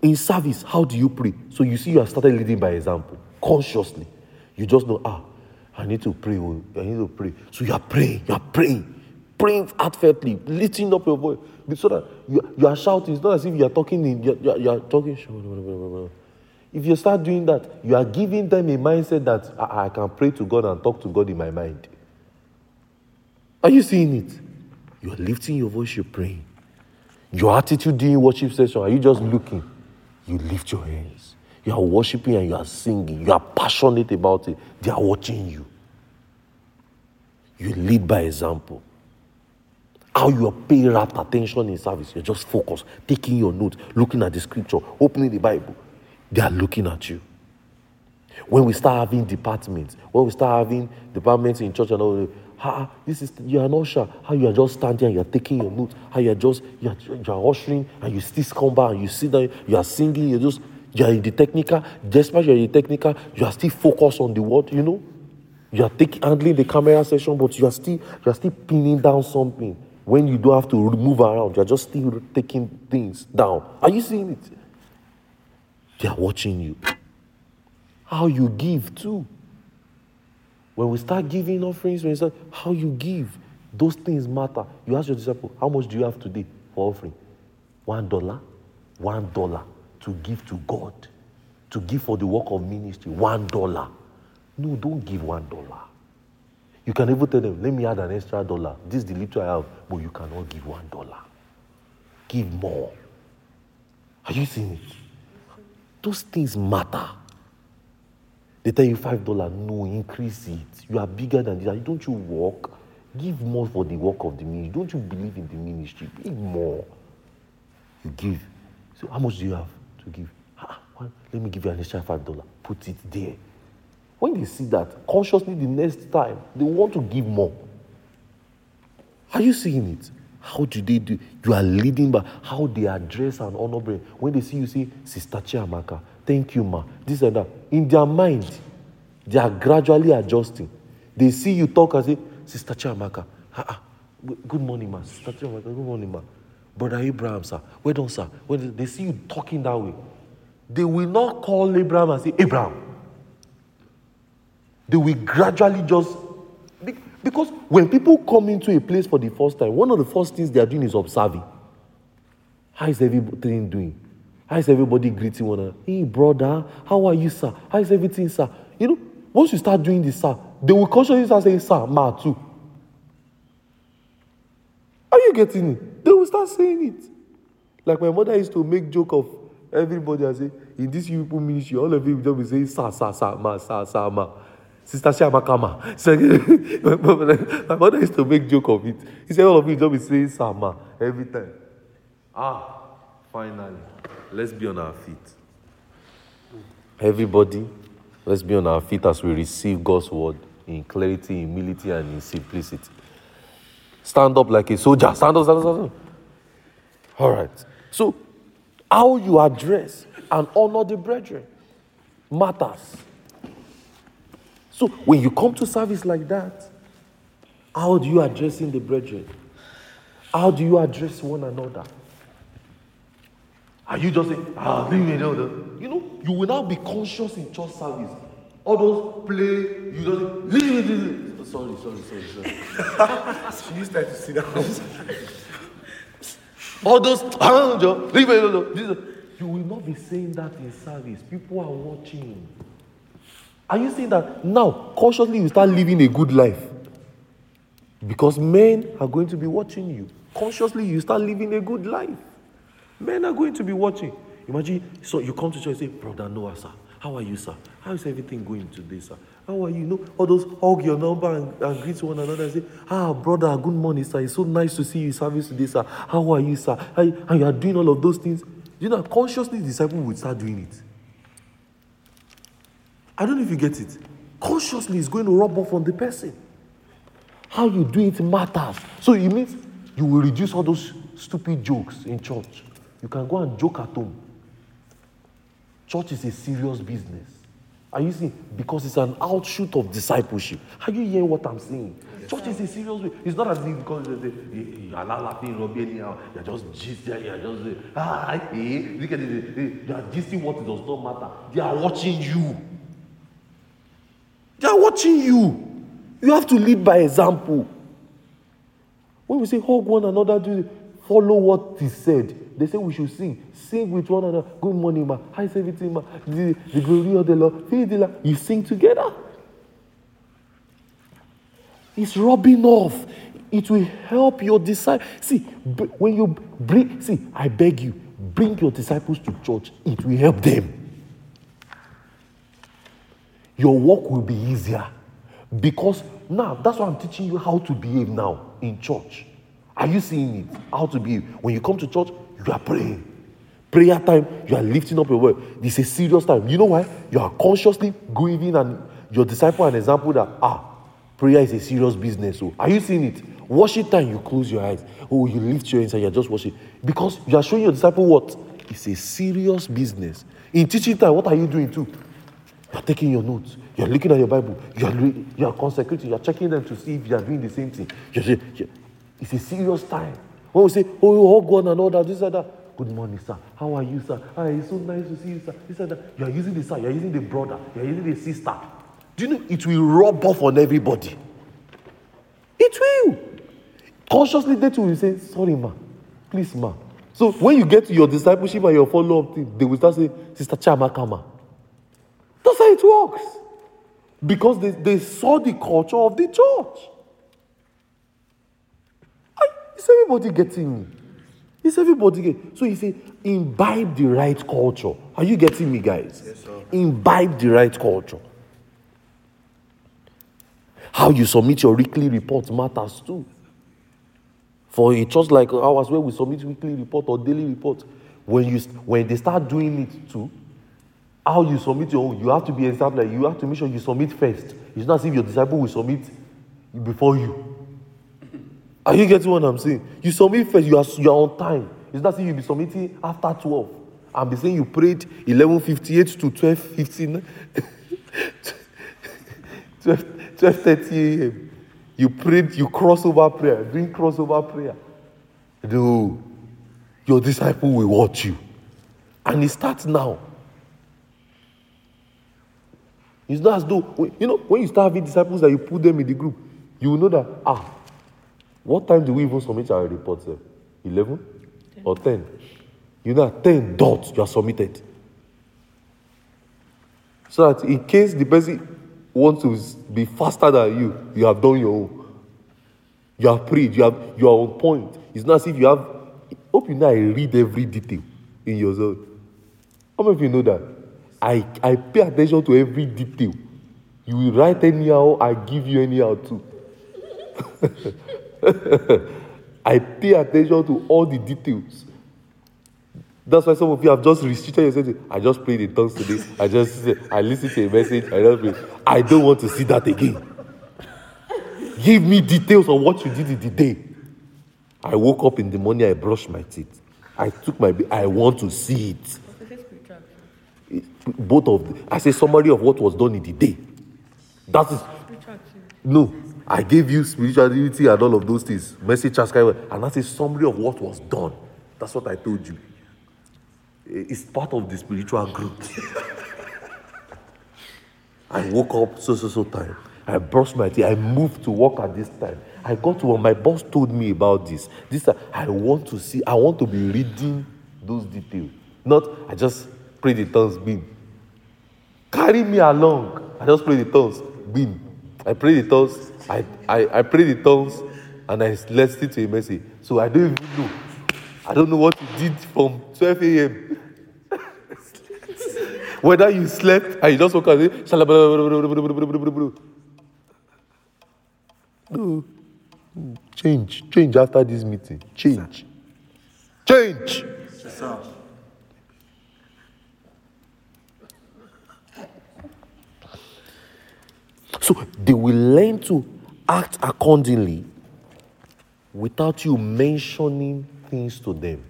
Speaker 1: in service, how do you pray? So you see, you have started leading by example, consciously. You just know, ah, I need to pray. Oh, I need to pray. So you are praying, you are praying, praying heartfeltly, lifting up your voice. So that you, you are shouting. It's not as if you are talking in, you are, you are talking. If you start doing that, you are giving them a mindset that I, I can pray to God and talk to God in my mind. Are you seeing it? You are lifting your voice, you're praying. Your attitude during worship session, are you just looking? You lift your hands. You are worshiping and you are singing. You are passionate about it. They are watching you. You lead by example. How you are paying rapt attention in service. You're just focused, taking your notes, looking at the scripture, opening the Bible. They are looking at you. When we start having departments, when we start having departments in church and all, how this is you are not sure how you are just standing and you are taking your notes, how you are just you are, you are ushering and you still come back and you sit down, you are singing, you just you are in the technical, despite you are in the technical, you are still focused on the word, you know. You are taking handling the camera session, but you are still you are still pinning down something. When you don't have to move around, you are just still taking things down. Are you seeing it? They are watching you. How you give too. When we start giving offerings, when we start, how you give, those things matter. You ask your disciple, how much do you have today for offering? One dollar? One dollar to give to God, to give for the work of ministry. One dollar. No, don't give one dollar. You can even tell them, let me add an extra dollar. This is the little I have, but you cannot give one dollar. Give more. Are you seeing it? Those things matter. They tell you five dollars, no, increase it. You are bigger than this. Don't you work? Give more for the work of the ministry. Don't you believe in the ministry? Give more. You give. So how much do you have to give? Ah, well, let me give you an extra five dollars. Put it there. When they see that, consciously the next time, they want to give more. Are you seeing it? How do they do? You are leading by how they address and honor. When they see you say, Sister Chiamaka, thank you, ma. This and that. In their mind, they are gradually adjusting. They see you talk and say, Sister Chiamaka, ah, ah, good morning, ma. Sister Chiamaka, good morning, ma. Brother Abraham, sir. where done, sir. When they see you talking that way, they will not call Abraham and say, Abraham. They will gradually just because when people come into a place for the first time, one of the first things they are doing is observing. How is everything doing? How is everybody greeting one another? Hey, brother, how are you, sir? How is everything, sir? You know, once you start doing this, sir, they will consciously start saying, sir, ma, too. Are you getting it? They will start saying it. Like my mother used to make joke of everybody and say, in this people ministry, all of you will just be saying, sir, sir, sir, ma, sir, sir, ma. Sister Shamakama. So, my mother used to make joke of it. He said, all of you don't be saying Sama every time. Ah, finally. Let's be on our feet. Everybody, let's be on our feet as we receive God's word in clarity, humility, and in simplicity. Stand up like a soldier. Stand up, stand up, stand up. All right. So, how you address and honor the brethren matters. So when you come to service like that, how do you address in the brethren? How do you address one another? Are you just saying, ah, leave me alone? You know, you will now be conscious in church service. All those play, you just leave me alone. Sorry, sorry, sorry, sorry.
Speaker 2: she used to sit down.
Speaker 1: All those, ah, leave me alone. you will not be saying that in service. People are watching. Are you saying that now, cautiously, you start living a good life? Because men are going to be watching you. Consciously, you start living a good life. Men are going to be watching. Imagine, so you come to church and say, Brother Noah, sir, how are you, sir? How is everything going today, sir? How are you? you know, all those hug your number and, and greet one another and say, Ah, brother, good morning, sir. It's so nice to see you service today, sir. How are you, sir? And, and you are doing all of those things. You know, consciously, the disciple would start doing it. I don't know if you get it. Consciously, it's going to rub off on the person. How you do it matters. So it means you will reduce all those stupid jokes in church. You can go and joke at home. Church is a serious business. Are you seeing? Because it's an outshoot of discipleship. Are you hearing what I'm saying? Yes, Church is a serious way. It's not as if because you are not laughing, rubbing anyhow. You're just gisting, you're just ah, hey, look at it. You are gisting what does not matter. They are watching you. They are watching you. You have to lead by example. When we say hug one another, do follow what is said. They say we should sing. Sing with one another. Good morning, ma. Hi, everything, ma. The, the glory of the Lord. You sing together. It's rubbing off. It will help your disciples. See, when you bring, see, I beg you, bring your disciples to church. It will help them. Your work will be easier. Because now, that's why I'm teaching you how to behave now in church. Are you seeing it? How to behave. When you come to church, you are praying. Prayer time, you are lifting up your word. This is a serious time. You know why? You are consciously going in and your disciple an example that, ah, prayer is a serious business. So, are you seeing it? Worship time, you close your eyes. Oh, you lift your hands and you're just worshiping. Because you are showing your disciple what? It's a serious business. In teaching time, what are you doing too? You're taking your notes. You're looking at your Bible. You're, you're consecrating. You're checking them to see if you're doing the same thing. You're, you're, it's a serious time. When we say, oh, you hug one another, this and that. Good morning, sir. How are you, sir? Ah, it's so nice to see you, sir. This and that. You're using the sir. You're using the brother. You're using the sister. Do you know it will rub off on everybody? It will. Consciously, they too will say, sorry, ma. Please, ma. So when you get to your discipleship and your follow-up thing, they will start saying, Sister Chiamaka, ma. That's how it works. Because they, they saw the culture of the church. Is everybody getting me? Is everybody getting So he said, imbibe the right culture. Are you getting me, guys? Yes, sir. Imbibe the right culture. How you submit your weekly report matters too. For a church like ours, where we submit weekly report or daily report, when you when they start doing it too, how you submit your own, you have to be example. You have to make sure you submit first. It's not as if your disciple will submit before you. Are you getting what I'm saying? You submit first, you are, you are on time. It's not as if you'll be submitting after 12. I'm be saying you prayed 11.58 to 12.15. 12, 12.30 a.m. You prayed, you crossover prayer, doing crossover prayer. No, your disciple will watch you. And it starts now. It's not as though, you know, when you start having disciples that you put them in the group, you will know that, ah, what time do we even submit our report, sir? 11 10. or 10? You know, 10 dots, you are submitted. So that in case the person wants to be faster than you, you have done your own. You have prayed, you, have, you are on point. It's not as if you have. Hope you know I read every detail in your zone. How many of you know that? I, I pay attention to every detail. You will write anyhow, I give you anyhow too. I pay attention to all the details. That's why some of you have just restricted yourself. I just prayed in tongues today. I just I listened to a message. I pray. I don't want to see that again. Give me details on what you did in the day. I woke up in the morning. I brushed my teeth. I took my. I want to see it. Both of. I say summary of what was done in the day. That is. No, I gave you spirituality and all of those things. Message and that's a summary of what was done. That's what I told you. Eh, it's part of the spiritual growth. I woke up so so so time. I brushed my teeth. I moved to work at this time. I got to when my boss told me about this. This I want to see. I want to be reading those details. Not, I just pray the tongues, beam. Carry me along. I just pray the tongues, beam. I pray the tongues, I, I, I pray the tongues, and I let listen to a message. So I don't even know. I don't know what you did from 12 a.m. Whether you slept and you just woke up and say, no. Change. Change after this meeting. Change. Change. So they will learn to act accordingly without you mentioning things to them.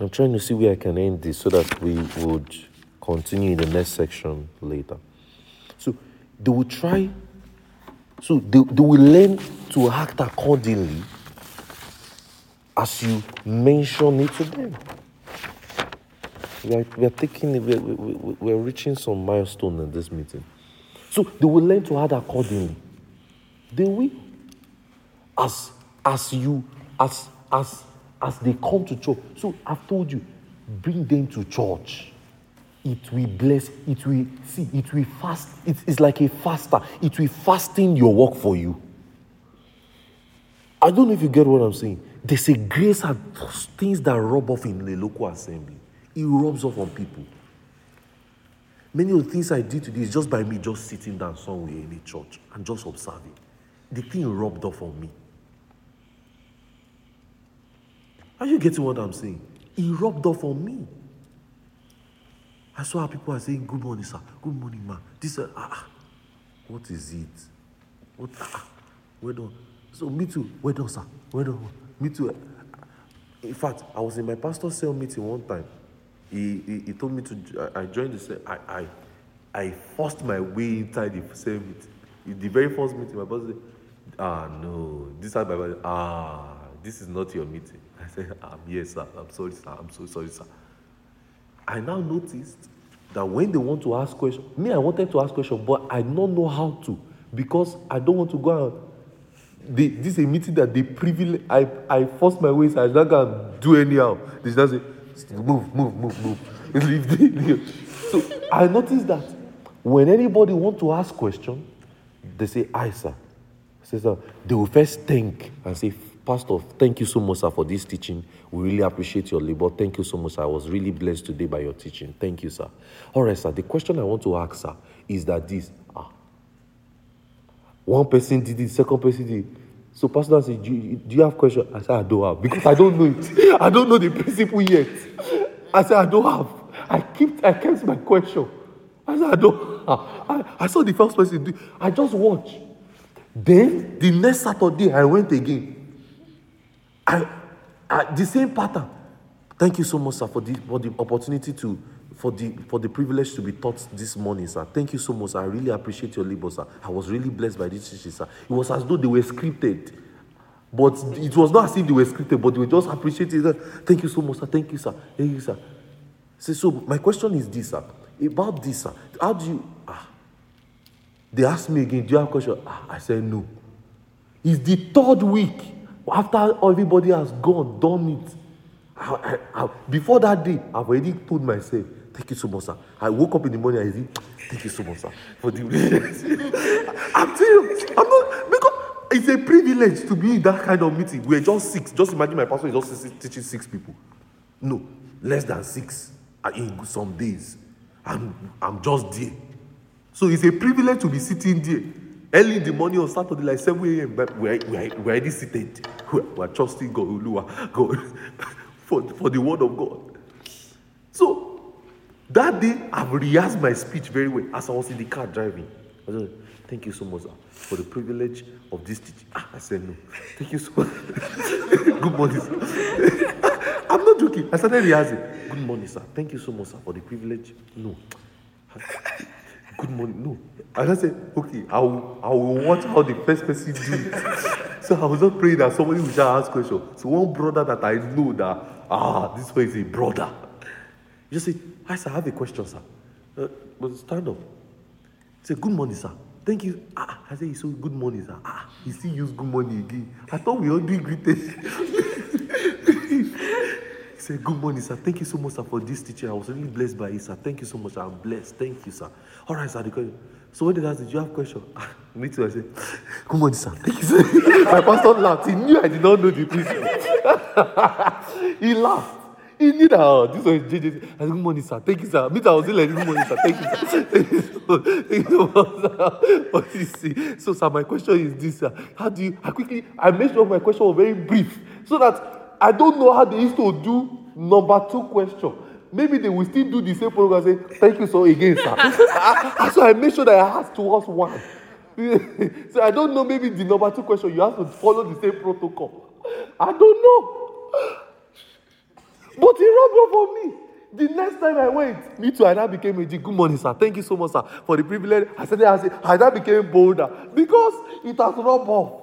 Speaker 1: I'm trying to see where I can end this so that we would continue in the next section later. So they will try, so they, they will learn to act accordingly as you mention it to them. We are, we are taking, we are, we, we are reaching some milestone in this meeting. So they will learn to add accordingly. They will. As, as you, as, as, as they come to church. So I've told you, bring them to church. It will bless, it will, see, it will fast. It is like a faster. It will fasten your work for you. I don't know if you get what I'm saying. There's a grace and things that rub off in the local assembly. It rubs off on people. Many of the things I did today is just by me just sitting down somewhere in a church and just observing. The thing rubbed off on me. Are you getting what I'm saying? It rubbed off on me. I saw how people are saying, Good morning, sir. Good morning, ma. This, uh, ah, what is it? What, ah, ah, well done. So, me too. Well done, sir. Well done. Me too. In fact, I was in my pastor's cell meeting one time. He, he, told me to, I, joined the cell. I, I, I forced my way inside the cell meeting. The very first meeting, my boss said, Ah, no. This is my pastor. Ah, this is not your meeting. I said, um, Yes, sir. I'm sorry, sir. I'm so sorry, sir. I now noticed that when they want to ask questions, me, I wanted to ask questions, but I don't know how to because I don't want to go out. They, this is a meeting that they privilege. I, I force my ways. I don't can do anyhow. They just say, move, move, move, move. So I noticed that when anybody want to ask question, they say, "I sir." Say, sir. They will first thank and say, Pastor, thank you so much, sir, for this teaching. We really appreciate your labor. Thank you so much, sir. I was really blessed today by your teaching. Thank you, sir. All right, sir. The question I want to ask, sir, is that this ah, one person did it, second person did it. So, Pastor said, do you, do you have question? I said, I don't have because I don't know it. I don't know the principle yet. I said, I don't have. I kept, I kept my question. I said, I don't have. I, I saw the first person do. I just watched. Then the next Saturday, I went again. I, I, the same pattern. Thank you so much, sir, for the, for the opportunity to, for the, for the privilege to be taught this morning, sir. Thank you so much. I really appreciate your labor, sir. I was really blessed by this teaching, sir. It was as though they were scripted. But it was not as if they were scripted, but they were just appreciating it. Thank you so much, sir. Thank you, sir. Thank you, sir. So my question is this, sir. About this, sir. How do you ah, they asked me again, do you have a question? Ah, I said no. It's the third week after everybody has gone, done it. I, I, I, before that day, I've already told myself, thank you so much, sir. I woke up in the morning, I said, thank you so much, sir, for the. I'm telling you, I'm not, because it's a privilege to be in that kind of meeting. We're just six. Just imagine my pastor is just teaching six people. No, less than six in some days. I'm, I'm just there. So it's a privilege to be sitting there early in the morning on Saturday, like 7 a.m. But we're, we're, we're already seated. We're, we're trusting God, God for, for the word of God. So that day, I've rehearsed my speech very well as I was in the car driving. I said, Thank you so much for the privilege of this teaching. Ah, I said, No. Thank you so much. Good morning, sir. I'm not joking. I started rehearsing. Good morning, sir. Thank you so much, sir, for the privilege. No. Good morning. No. And I said, okay, I will, I will watch how the first person do it. so I was just praying that somebody will just ask questions. So one brother that I know that, ah, this one is a brother. He just said, I sir, I have a question, sir. Uh, stand up. Said, good morning, sir. Thank you. Ah, I said, so good morning, sir. Ah, he still use good morning again. I thought we all do greeting. He said, Good morning, sir. Thank you so much, sir, for this teaching. I was really blessed by it, sir. Thank you so much. I'm blessed. Thank you, sir. All right, sir. So when did I say, Do you have question? Me too. I said, Good morning, sir. Thank you, sir. My pastor laughed. He knew I did not know the question. he laughed. He knew that oh, this was JJ. I said, Good morning, sir. Thank you, sir. Me. I was like, Good morning, sir. Thank you, sir. Thank you, sir. Thank you, sir. What you see? So, sir, my question is this, sir. How do you, I quickly, I made sure my question was very brief so that I don't know how they used to do number two question. Maybe they will still do the same program and say, Thank you so again, sir. Ah, ah, so I made sure that I asked to ask one. so I don't know, maybe the number two question, you have to follow the same protocol. I don't know. But he rubbed off on me. The next time I went, me too, I now became a G. Good morning, sir. Thank you so much, sir, for the privilege. I said, I said, I now became bolder because it has rubbed off.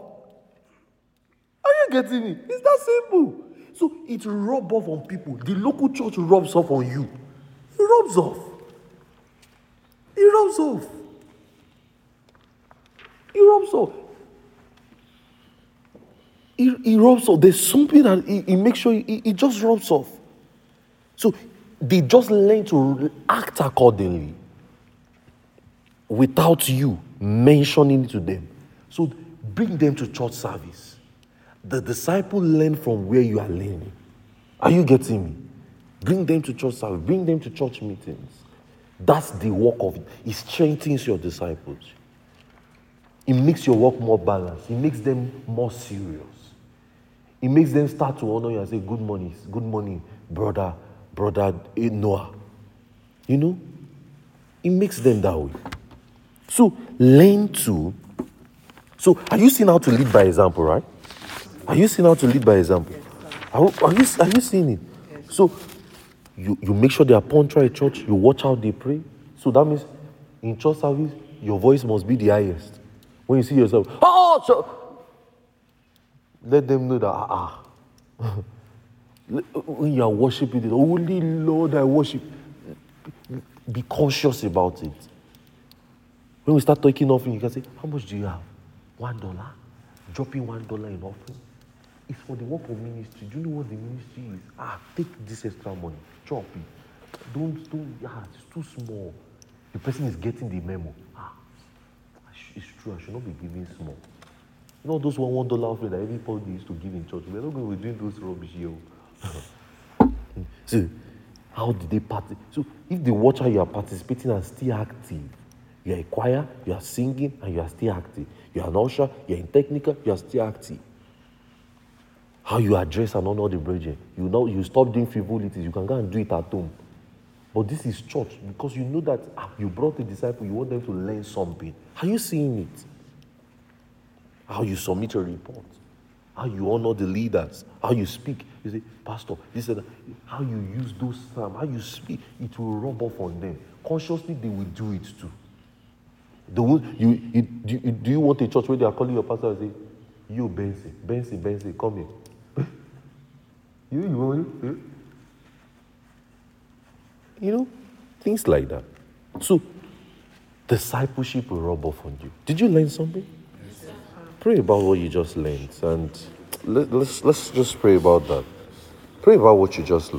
Speaker 1: Are you getting it? It's that simple. So it rubs off on people. The local church rubs off on you. It rubs off. It rubs off. It rubs off. It, it rubs off. There's something that it, it makes sure it, it just rubs off. So they just learn to act accordingly without you mentioning it to them. So bring them to church service. The disciple learn from where you are learning. Are you getting me? Bring them to church service, bring them to church meetings. That's the work of it. It strengthens your disciples. It makes your work more balanced. It makes them more serious. It makes them start to honor you and say, Good morning, good morning, brother, brother Noah. You know? It makes them that way. So learn to. So are you seeing how to lead by example, right? Are you seeing how to lead by example? Are, are, you, are you seeing it? So you, you make sure they are punctual at church, you watch how they pray. So that means in church service, your voice must be the highest. When you see yourself, oh, so let them know that, ah, ah. when you are worshiping the only Lord I worship, be conscious about it. When we start talking offering, you can say, How much do you have? One dollar? Dropping one dollar in offering? It's for the work of ministry. Do you know what the ministry is? Ah, take this extra money, chop it. Don't, don't, ah, it's too small. The person is getting the memo. Ah, it's true, I should not be giving small. You know those one one dollar offering that everybody used to give in church. We're not going to be doing those rubbish here. So, how did they party? So, if the watcher you are participating and still active, you are a choir, you are singing, and you are still active. You are an usher, you are in technical, you are still active how you address and honor the brethren. You know, you stop doing frivolities. You can go and do it at home. But this is church because you know that ah, you brought a disciple, you want them to learn something. Are you seeing it? How you submit a report, how you honor the leaders, how you speak. You say, Pastor, this is how you use those terms, how you speak, it will rub off on them. Consciously, they will do it too. The, you, you, do, you, do you want a church where they are calling your pastor and say, You, Benson, Benson, Benson, come here. You, you, you, hmm? you know, things like that. So, discipleship will rub off on you. Did you learn something? Yes, pray about what you just learned, and let, let's let's just pray about that. Pray about what you just learned.